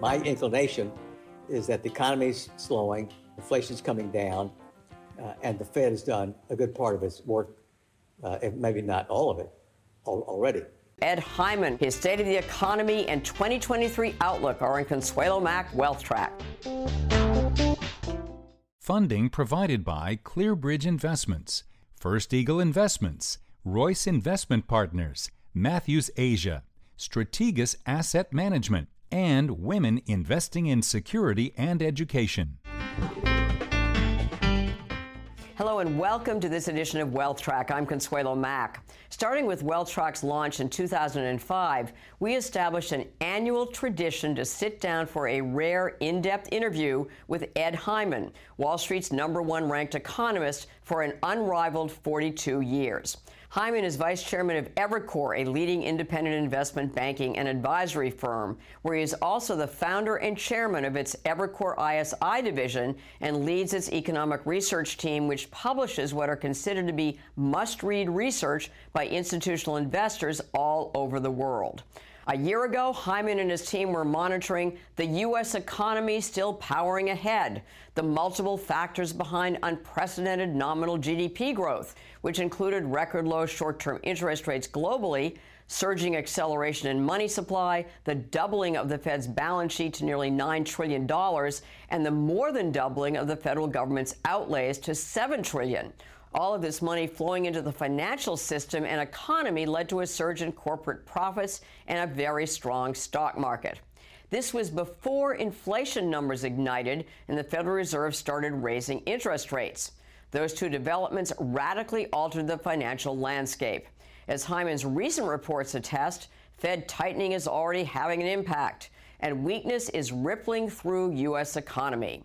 My inclination is that the economy's slowing, inflation's coming down, uh, and the Fed has done a good part of its work, uh, if maybe not all of it, al- already. Ed Hyman, his State of the Economy and 2023 Outlook are in Consuelo Mack Wealth Track. Funding provided by ClearBridge Investments, First Eagle Investments, Royce Investment Partners, Matthews Asia, Strategas Asset Management, and Women Investing in Security and Education. Hello and welcome to this edition of Wealth Track. I'm Consuelo Mack. Starting with Wealth Track's launch in 2005, we established an annual tradition to sit down for a rare, in depth interview with Ed Hyman, Wall Street's number one ranked economist for an unrivaled 42 years. Hyman is vice chairman of Evercore, a leading independent investment banking and advisory firm, where he is also the founder and chairman of its Evercore ISI division and leads its economic research team, which publishes what are considered to be must read research by institutional investors all over the world. A year ago, Hyman and his team were monitoring the U.S. economy still powering ahead, the multiple factors behind unprecedented nominal GDP growth, which included record low short term interest rates globally, surging acceleration in money supply, the doubling of the Fed's balance sheet to nearly $9 trillion, and the more than doubling of the federal government's outlays to $7 trillion. All of this money flowing into the financial system and economy led to a surge in corporate profits and a very strong stock market. This was before inflation numbers ignited and the Federal Reserve started raising interest rates. Those two developments radically altered the financial landscape. As Hyman's recent reports attest, Fed tightening is already having an impact, and weakness is rippling through U.S. economy.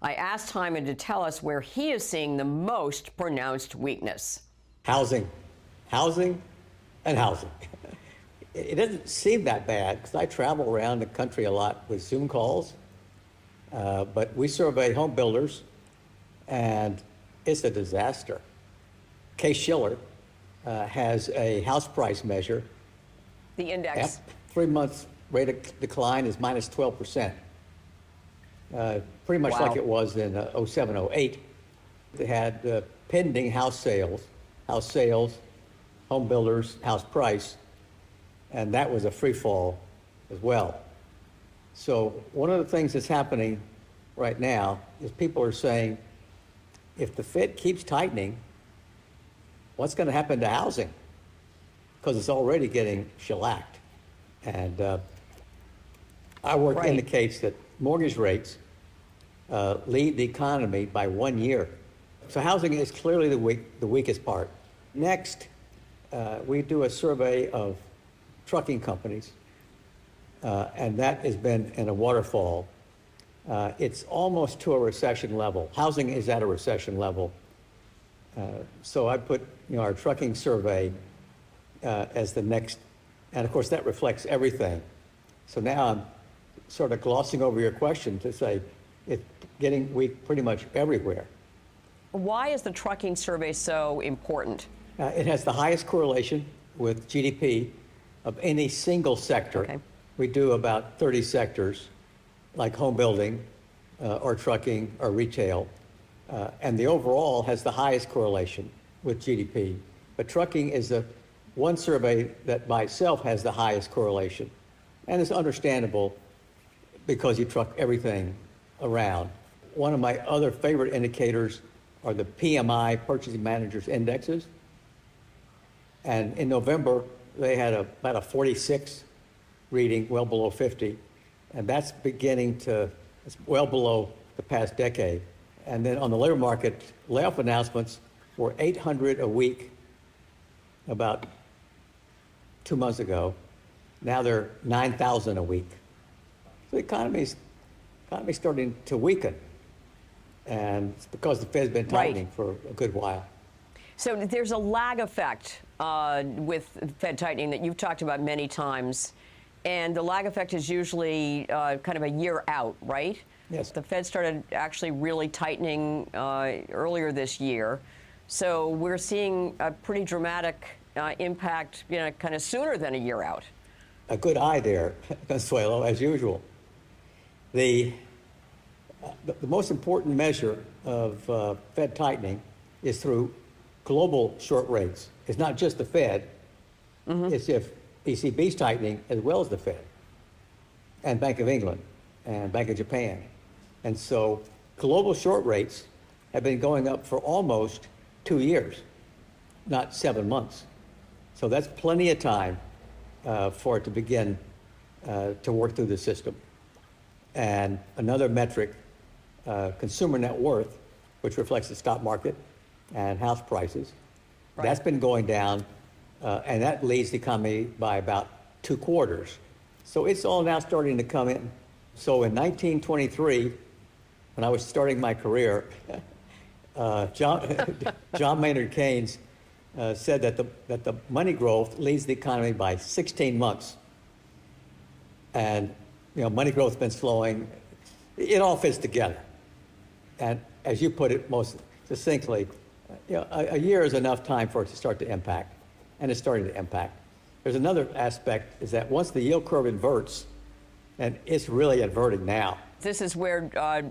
I asked Hyman to tell us where he is seeing the most pronounced weakness. Housing, housing, and housing. it doesn't seem that bad because I travel around the country a lot with Zoom calls. Uh, but we survey home builders, and it's a disaster. Case-Shiller uh, has a house price measure. The index. Three months rate of decline is minus 12 percent. Uh, pretty much Wow. like it was in uh, 07, 08. They had uh, pending house sales, house sales, home builders, house price, and that was a free fall as well. So one of the things that's happening right now is people are saying, if the Fed keeps tightening, what's going to happen to housing? Because it's already getting shellacked. And uh, our work Right. indicates that mortgage rates uh, lead the economy by one year. So housing is clearly the weak, the weakest part. Next, uh, we do a survey of trucking companies, uh, and that has been in a waterfall. Uh, it's almost to a recession level. Housing is at a recession level. Uh, so I put you know, our trucking survey uh, as the next, and of course that reflects everything. So now I'm sort of glossing over your question to say it's getting weak pretty much everywhere. Why is the trucking survey so important? Uh, it has the highest correlation with GDP of any single sector. Okay. We do about 30 sectors, like home building, uh, or trucking, or retail. Uh, and the overall has the highest correlation with GDP. But trucking is the one survey that by itself has the highest correlation. And it's understandable because you truck everything around. One of my other favorite indicators are the PMI, Purchasing Managers Indexes. And in November, they had a, about a 46 reading, well below 50. And that's beginning to, it's well below the past decade. And then on the labor market, layoff announcements were 800 a week about two months ago. Now they're 9,000 a week. The economy's, economy's starting to weaken. And it's because the Fed's been tightening Right. for a good while. So there's a lag effect uh, with Fed tightening that you've talked about many times, and the lag effect is usually uh, kind of a year out, right? Yes. The Fed started actually really tightening uh, earlier this year, so we're seeing a pretty dramatic uh, impact, you know, kind of sooner than a year out. a good eye there, Consuelo, as usual. The, uh, the, most important measure of uh, Fed tightening is through global short rates. It's not just the Fed, it's if ECB's tightening as well as the Fed, and Bank of England, and Bank of Japan. And so global short rates have been going up for almost two years, not seven months. So that's plenty of time uh, for it to begin uh, to work through the system. And another metric, uh, consumer net worth, which reflects the stock market and house prices, that's been going down, uh, and that leads the economy by about two quarters. So it's all now starting to come in. So in 1923, when I was starting my career, uh, John, John Maynard Keynes uh, said that the, that the money growth leads the economy by 16 months. And, you know, money growth's been slowing. It all fits together. And as you put it most succinctly, you know, a, a year is enough time for it to start to impact, and it's starting to impact. There's another aspect is that once the yield curve inverts, and it's really inverting now, This is where uh,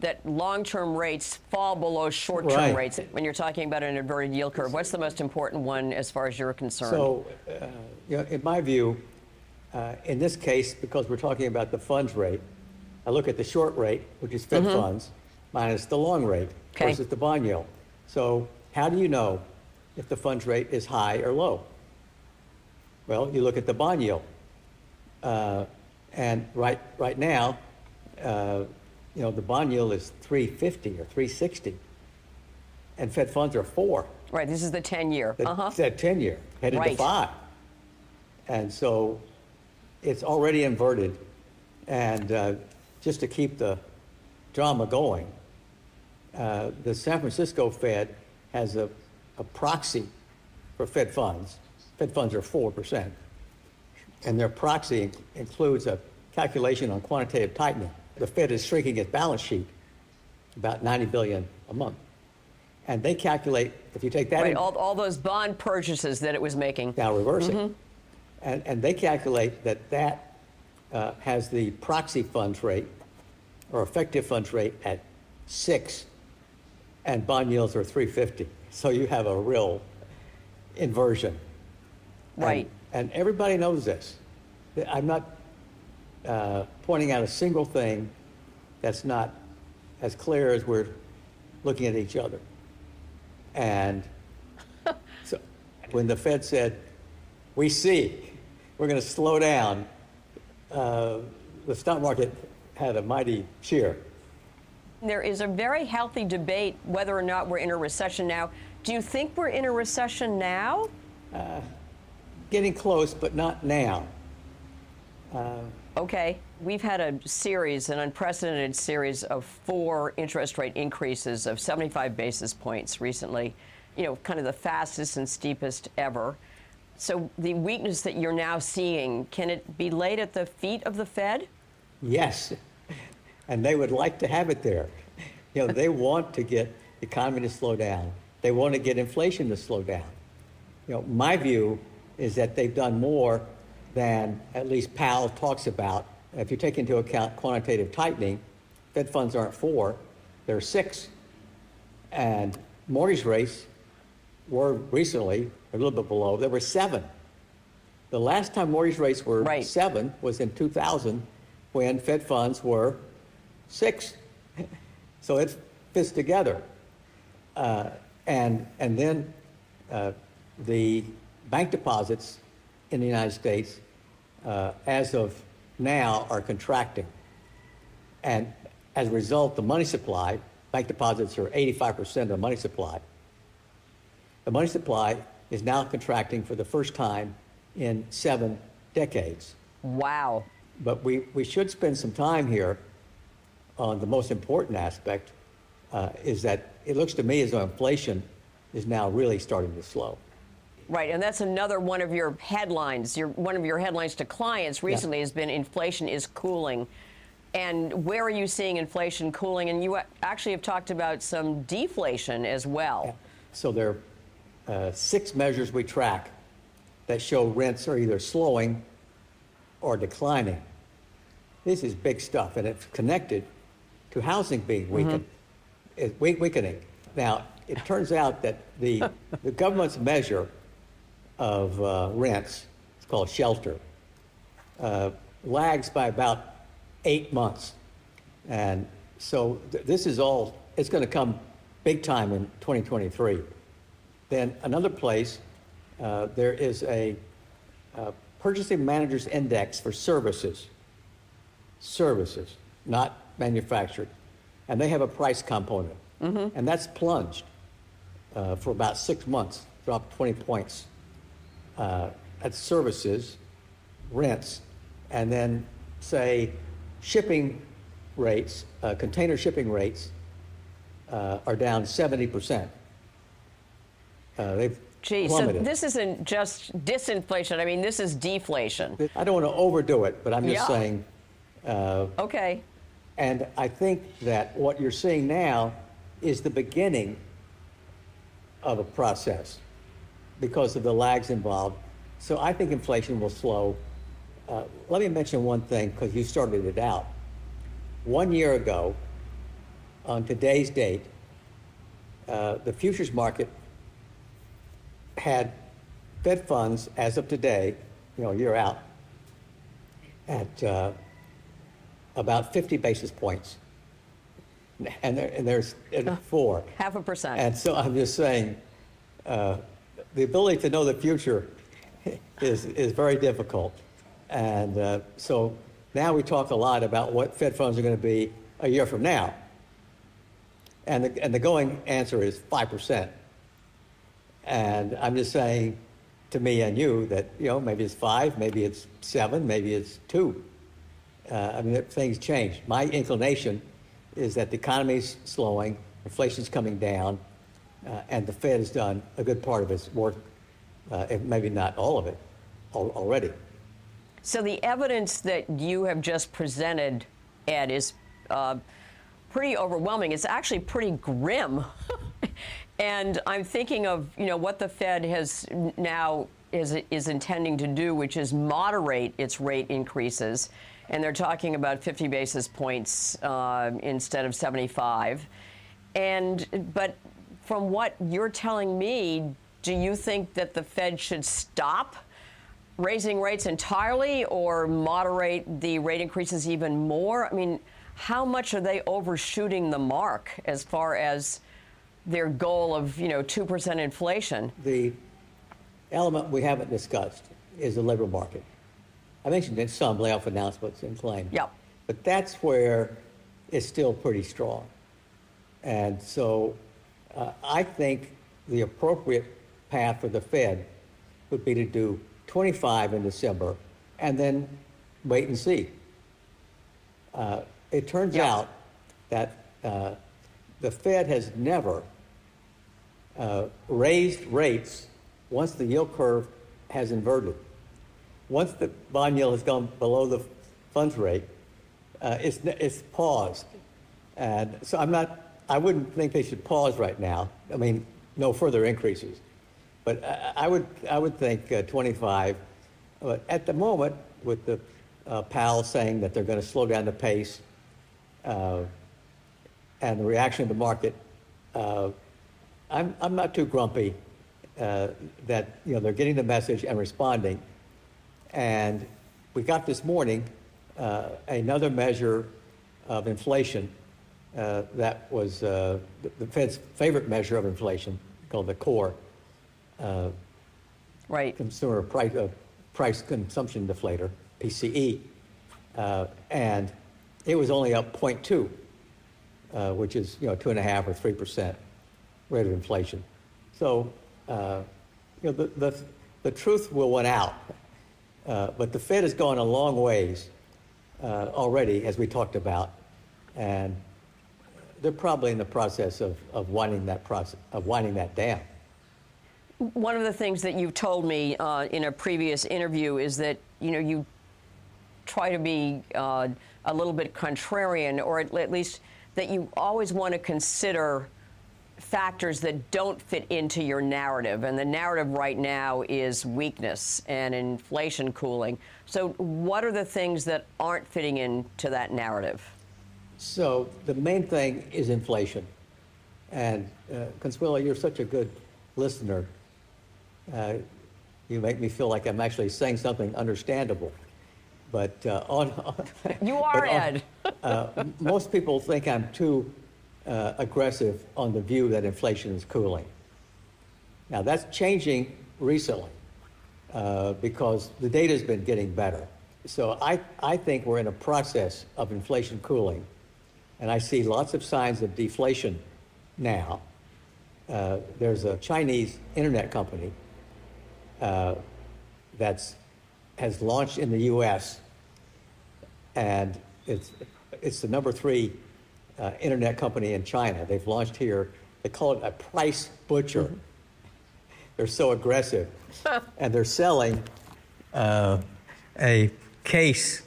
that long-term rates fall below short-term Right. rates. When you're talking about an inverted yield curve, what's the most important one as far as you're concerned? So, uh, you know, in my view, uh, in this case, because we're talking about the funds rate, I look at the short rate, which is Fed funds, minus the long rate Mm-hmm. Okay. versus the bond yield. So, how do you know if the funds rate is high or low? Well, you look at the bond yield. Uh, and right, right now, uh, you know, the bond yield is 350 or 360, and Fed funds are four. right, this is the 10-year. That Uh-huh. said 10 year, headed to Right. five. And so it's already inverted. And uh, just to keep the drama going, uh, the San Francisco Fed has a, a proxy for Fed funds. Fed funds are 4%. And their proxy includes a calculation on quantitative tightening. The Fed is shrinking its balance sheet about 90 billion a month. And they calculate, if you take that Right, in- all, all those bond purchases that it was making. now reversing. Mm-hmm. And, and they calculate that that uh, has the proxy funds rate or effective funds rate at six and bond yields are 350. So you have a real inversion. And- Right. And, everybody knows this. I'm not uh, pointing out a single thing that's not as clear as we're looking at each other. And so when the Fed said, we see, we're going to slow down, uh, the stock market had a mighty cheer. There is a very healthy debate whether or not we're in a recession now. Do you think we're in a recession now? Getting close, but not now. Okay, we've had a series, an unprecedented series of four interest rate increases of 75 basis points recently, you know, kind of the fastest and steepest ever. So the weakness that you're now seeing, can it be laid at the feet of the Fed? Yes. And they would like to have it there. You know, they want to get the economy to slow down. They want to get inflation to slow down. You know, my view is that they've done more than at least Powell talks about. If you take into account quantitative tightening, Fed funds aren't four, they're six. And mortgage rates were recently a little bit below, there were seven. The last time mortgage rates were Right. seven was in 2000 when Fed funds were six. So it fits together. Uh, and, and then uh, the bank deposits in the United States, uh, as of now, are contracting. And as a result, the money supply, bank deposits are 85% of the money supply. The money supply is now contracting for the first time in seven decades. Wow. but we, we should spend some time here on the most important aspect uh, is that it looks to me as though inflation is now really starting to slow. Right, and that's another one of your headlines. Your, one of your headlines to clients recently yeah. has been inflation is cooling. And where are you seeing inflation cooling? And you actually have talked about some deflation as well. Yeah. So there are uh, six measures we track that show rents are either slowing or declining. This is big stuff, and it's connected to housing being mm-hmm. weakened, mm-hmm. it, weakening. Now, it turns out that the, the government's measure of uh, rents, it's called shelter, uh, lags by about eight months. And so th- this is all, it's going to come big time in 2023. Then another place, uh, there is a uh, purchasing managers index for services. Services, not manufactured. And they have a price component. Mm-hmm. And that's plunged uh, for about six months, dropped 20 points. Uh, that's services, rents, and then say shipping rates, uh, container shipping rates, uh, are down 70%. Uh, they've Gee, plummeted. so this isn't just disinflation. I mean, this is deflation. I don't want to overdo it, but I'm just yeah. saying. Uh, okay. And I think that what you're seeing now is the beginning of a process because of the lags involved. So I think inflation will slow uh, let me mention one thing because you started it out. One year ago, on today's date, uh, the futures market had Fed funds as of today, you know, a year out, at uh, about 50 basis points. And, there, and there's four. Half a percent. And so I'm just saying, uh, the ability to know the future is, is very difficult. And uh, so now we talk a lot about what Fed funds are going to be a year from now. And the, and the going answer is 5%. And I'm just saying to me and you that, you know, maybe it's five, maybe it's seven, maybe it's two. Uh, I mean, things change. My inclination is that the economy's slowing, inflation's coming down, uh, and the Fed has done a good part of its work, uh, maybe not all of it al- already. So the evidence that you have just presented, Ed, is uh, pretty overwhelming. It's actually pretty grim. and I'm thinking of you know what the Fed has now is is intending to do, which is moderate its rate increases, and they're talking about 50 basis points uh, instead of 75. And but from what you're telling me, do you think that the Fed should stop raising rates entirely or moderate the rate increases even more? I mean, how much are they overshooting the mark as far as their goal of, you know, 2% inflation? The element we haven't discussed is the labor market. I mentioned in some layoff announcements and claims. Yep. But that's where it's still pretty strong. And so uh, I think the appropriate path for the Fed would be to do 25 in December, and then wait and see. Uh, it turns out that uh, the Fed has never uh, raised rates once the yield curve has inverted. Once the bond yield has gone below the funds rate, uh, it's, it's paused. And so I'm not, I wouldn't think they should pause right now. I mean, no further increases. But I would, I would think uh, 25. But at the moment, with the uh, Powell saying that they're going to slow down the pace uh, and the reaction of the market, uh, I'm, I'm not too grumpy uh, that you know they're getting the message and responding. And we got this morning uh, another measure of inflation that was the, the Fed's favorite measure of inflation, called the core uh, right. consumer price, uh, price consumption deflator, PCE, uh, and it was only up 0.2, uh, which is you know two and a half or three percent rate of inflation. So uh, you know the, the the truth will win out, uh, but the Fed has gone a long ways uh, already, as we talked about, and they're probably in the process of, of winding that process of winding that down. One of the things that you've told me uh, in a previous interview is that you know you try to be uh, a little bit contrarian, or at, at least that you always want to consider factors that don't fit into your narrative. And the narrative right now is weakness and inflation cooling. So, what are the things that aren't fitting into that narrative? So, the main thing is inflation. And, uh, Consuelo, you're such a good listener. Uh, you make me feel like I'm actually saying something understandable. But uh, on, you are, on, Ed. uh, most people think I'm too uh, aggressive on the view that inflation is cooling. Now, that's changing recently uh, because the data has been getting better. So I, I think we're in a process of inflation cooling, and I see lots of signs of deflation now. Uh, there's a Chinese internet company uh, that's has launched in the U.S. and it's it's the number three uh, internet company in China. They've launched here. They call it a price butcher. Mm-hmm. They're so aggressive, and they're selling uh, a case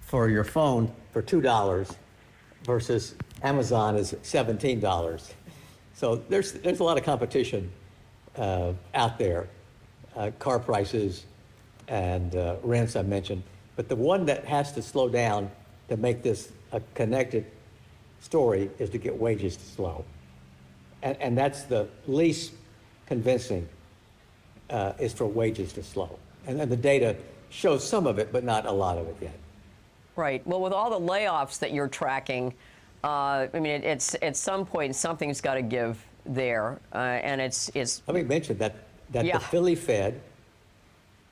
for your phone for two dollars versus Amazon is seventeen dollars. So there's there's a lot of competition uh, out there, uh, car prices and uh, rents I mentioned, but the one that has to slow down to make this a connected story is to get wages to slow. And, and that's the least convincing uh, is for wages to slow. And, and the data shows some of it, but not a lot of it yet. Right. Well, with all the layoffs that you're tracking, uh, I mean, it, it's at some point something's got to give there, uh, and it's it's. Let me mention that that yeah. the Philly Fed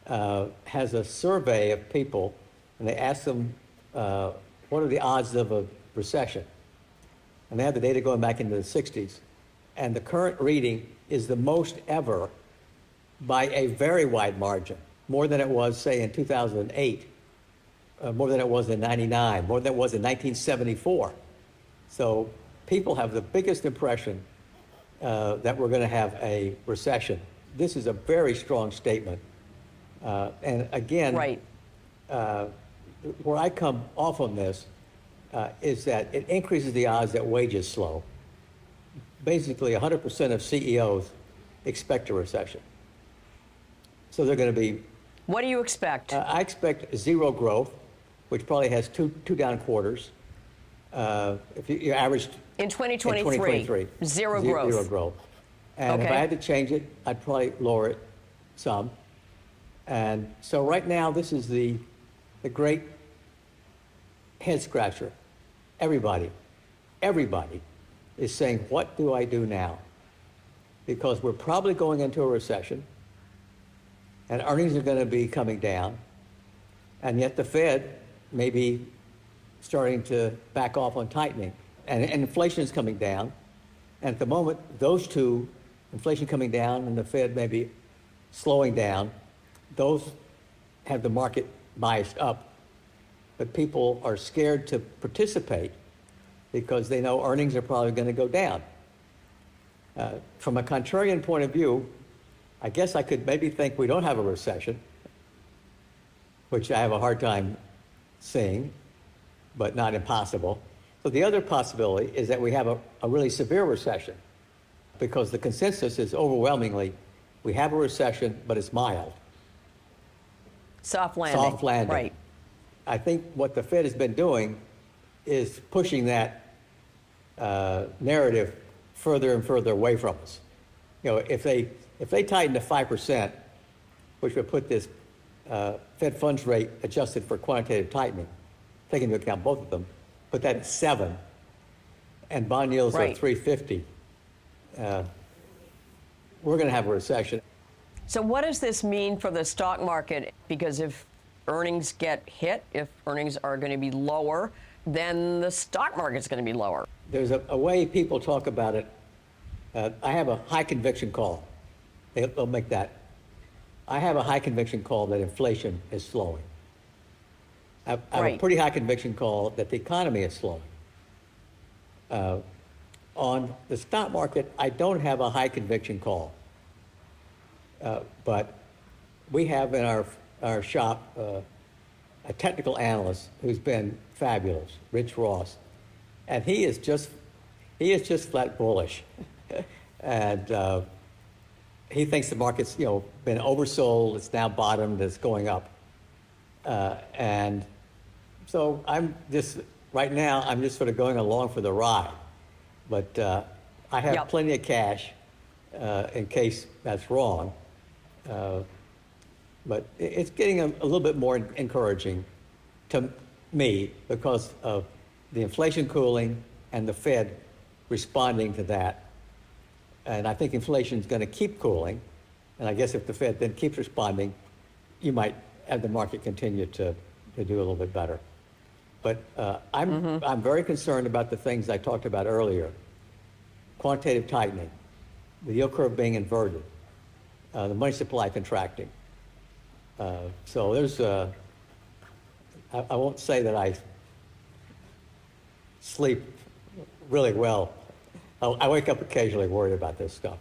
uh, has a survey of people, and they ask them uh, what are the odds of a recession, and they have the data going back into the 60s. And the current reading is the most ever by a very wide margin, more than it was, say, in 2008, uh, more than it was in 99, more than it was in 1974. So people have the biggest impression uh, that we're going to have a recession. This is a very strong statement. Uh, and again, right. Uh, where I come off on this uh, is that it increases the odds that wages slow. Basically, 100% of CEOs expect a recession. So they're going to be. What do you expect? Uh, I expect zero growth, which probably has two, two down quarters. Uh, if you, you averaged. In 2023, in 2023 zero, zero growth. Zero growth. And okay. if I had to change it, I'd probably lower it some. And so right now, this is the, the great head scratcher everybody, everybody is saying, what do I do now? Because we're probably going into a recession and earnings are going to be coming down. And yet the Fed may be starting to back off on tightening. And, and inflation is coming down. And at the moment, those two, inflation coming down and the Fed maybe slowing down, those have the market biased up but people are scared to participate because they know earnings are probably going to go down. Uh, from a contrarian point of view, I guess I could maybe think we don't have a recession, which I have a hard time seeing, but not impossible. So the other possibility is that we have a, a really severe recession because the consensus is overwhelmingly we have a recession, but it's mild. Soft landing. Soft landing. Right. I think what the Fed has been doing is pushing that uh, narrative further and further away from us. You know, if they if they tighten to five percent, which would put this uh, Fed funds rate adjusted for quantitative tightening, taking into account both of them, put that at seven, and bond yields right. are 350. Uh, we're going to have a recession. So, what does this mean for the stock market? Because if earnings get hit, if earnings are going to be lower, then the stock market's going to be lower. There's a, a way people talk about it. Uh, I have a high conviction call. They, will make that. I have a high conviction call that inflation is slowing. I have, I have a pretty high conviction call that the economy is slowing. Uh, on the stock market, I don't have a high conviction call. Uh, but we have in our, our shop uh, a technical analyst who's been fabulous, Rich Ross, and he is just he is just flat bullish, and uh, he thinks the market's you know been oversold, it's now bottomed, it's going up, uh, and so I'm just right now I'm just sort of going along for the ride, but uh, I have Yep. plenty of cash uh, in case that's wrong. But it's getting a, a little bit more encouraging to me because of the inflation cooling and the Fed responding to that. And I think inflation is going to keep cooling. And I guess if the Fed then keeps responding, you might have the market continue to, to do a little bit better. But uh, I'm, I'm very concerned about the things I talked about earlier quantitative tightening, the yield curve being inverted, uh, the money supply contracting. Uh, so there's, uh, I, I won't say that I sleep really well. I, I wake up occasionally worried about this stuff.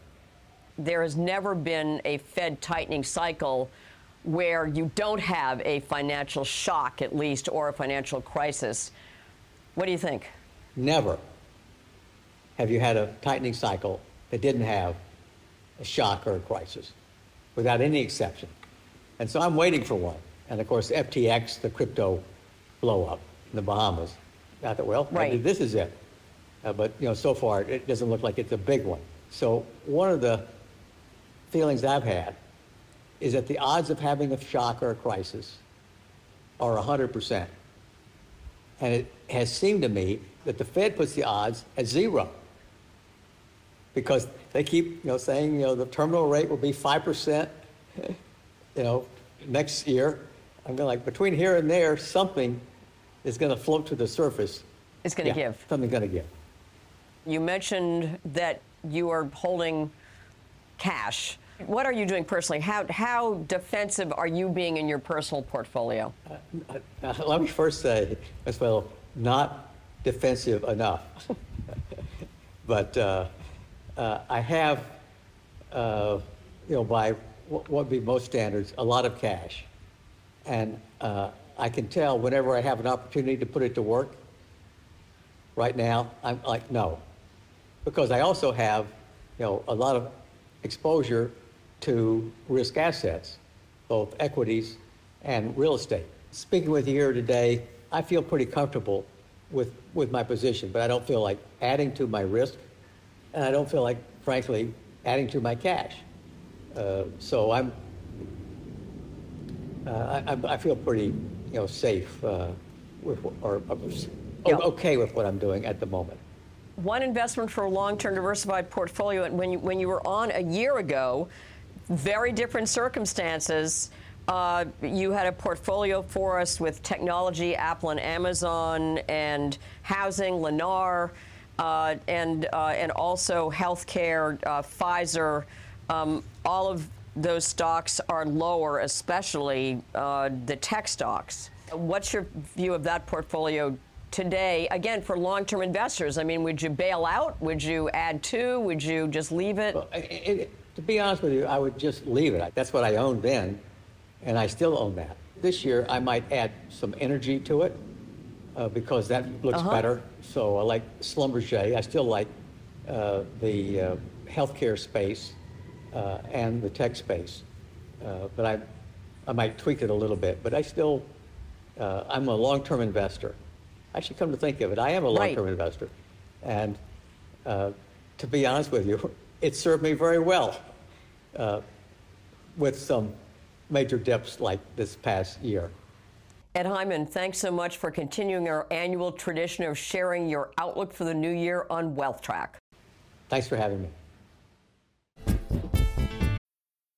There has never been a Fed tightening cycle where you don't have a financial shock, at least, or a financial crisis. What do you think? Never have you had a tightening cycle that didn't have a shock or a crisis, without any exception. And so I'm waiting for one. And of course, FTX, the crypto blow up in the Bahamas. I thought, well, maybe Right. this is it. Uh, but you know, so far it doesn't look like it's a big one. So one of the feelings I've had is that the odds of having a shock or a crisis are 100%. And it has seemed to me that the Fed puts the odds at zero because they keep, you know, saying, you know, the terminal rate will be 5%, you know, next year. I'm going to like, between here and there, something is going to float to the surface. It's going to Yeah, give. Something's going to give. You mentioned that you are holding cash. What are you doing personally? How, how defensive are you being in your personal portfolio? Uh, let me first say, as well, not defensive enough. but uh, uh, I have, uh, you know, by what would be most standards, a lot of cash. And uh, I can tell whenever I have an opportunity to put it to work, right now, I'm like, no. Because I also have, you know, a lot of exposure to risk assets, both equities and real estate. Speaking with you here today, I feel pretty comfortable with, with my position, but I don't feel like adding to my risk, and I don't feel like, frankly, adding to my cash. Uh, so I'm, uh, I, I- feel pretty, you know, safe uh, with, or, or Yeah. okay with what I'm doing at the moment. One investment for a long-term diversified portfolio. And when you, when you were on a year ago, very different circumstances. Uh, you had a portfolio for us with technology, Apple and Amazon, and housing, Lennar, uh, and uh, and also healthcare, uh, Pfizer. Um, all of those stocks are lower, especially uh, the tech stocks. What's your view of that portfolio today? Again, for long-term investors, I mean, would you bail out? Would you add to? Would you just leave it? Well, I- I- to be honest with you, I would just leave it. That's what I owned then, and I still own that. This year, I might add some energy to it uh, because that looks Uh-huh. better. So I like Schlumberger. I still like uh, the uh, healthcare space uh, and the tech space, uh, but I, I might tweak it a little bit. But I still, uh, I'm a long-term investor. Actually, come to think of it, I am a long-term investor, and uh, to be honest with you, it served me very well uh, with some major dips like this past year. Ed Hyman, thanks so much for continuing our annual tradition of sharing your outlook for the new year on Wealth Track. Thanks for having me.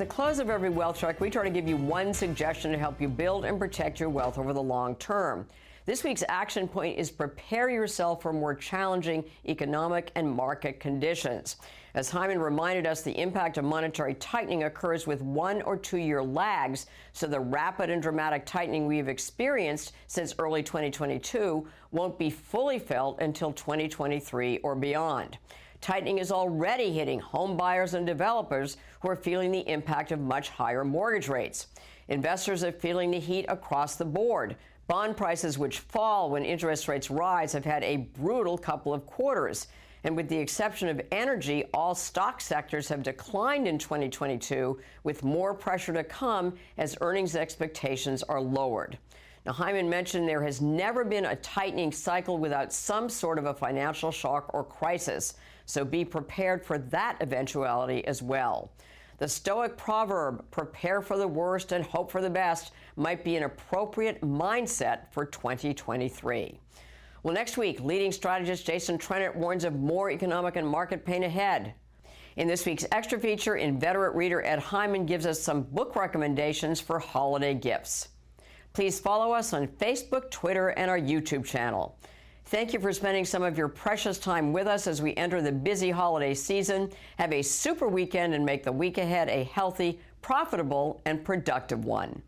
The close of every wealth track, we try to give you one suggestion to help you build and protect your wealth over the long term. This week's action point is prepare yourself for more challenging economic and market conditions. As Hyman reminded us, the impact of monetary tightening occurs with one or two year lags, so the rapid and dramatic tightening we have experienced since early 2022 won't be fully felt until 2023 or beyond. Tightening is already hitting home buyers and developers who are feeling the impact of much higher mortgage rates. Investors are feeling the heat across the board. Bond prices, which fall when interest rates rise, have had a brutal couple of quarters. And with the exception of energy, all stock sectors have declined in 2022, with more pressure to come as earnings expectations are lowered. Now, Hyman mentioned there has never been a tightening cycle without some sort of a financial shock or crisis. So be prepared for that eventuality as well. The Stoic proverb, prepare for the worst and hope for the best, might be an appropriate mindset for 2023. Well, next week, leading strategist Jason Trennert warns of more economic and market pain ahead. In this week's extra feature, inveterate reader Ed Hyman gives us some book recommendations for holiday gifts. Please follow us on Facebook, Twitter, and our YouTube channel. Thank you for spending some of your precious time with us as we enter the busy holiday season. Have a super weekend and make the week ahead a healthy, profitable, and productive one.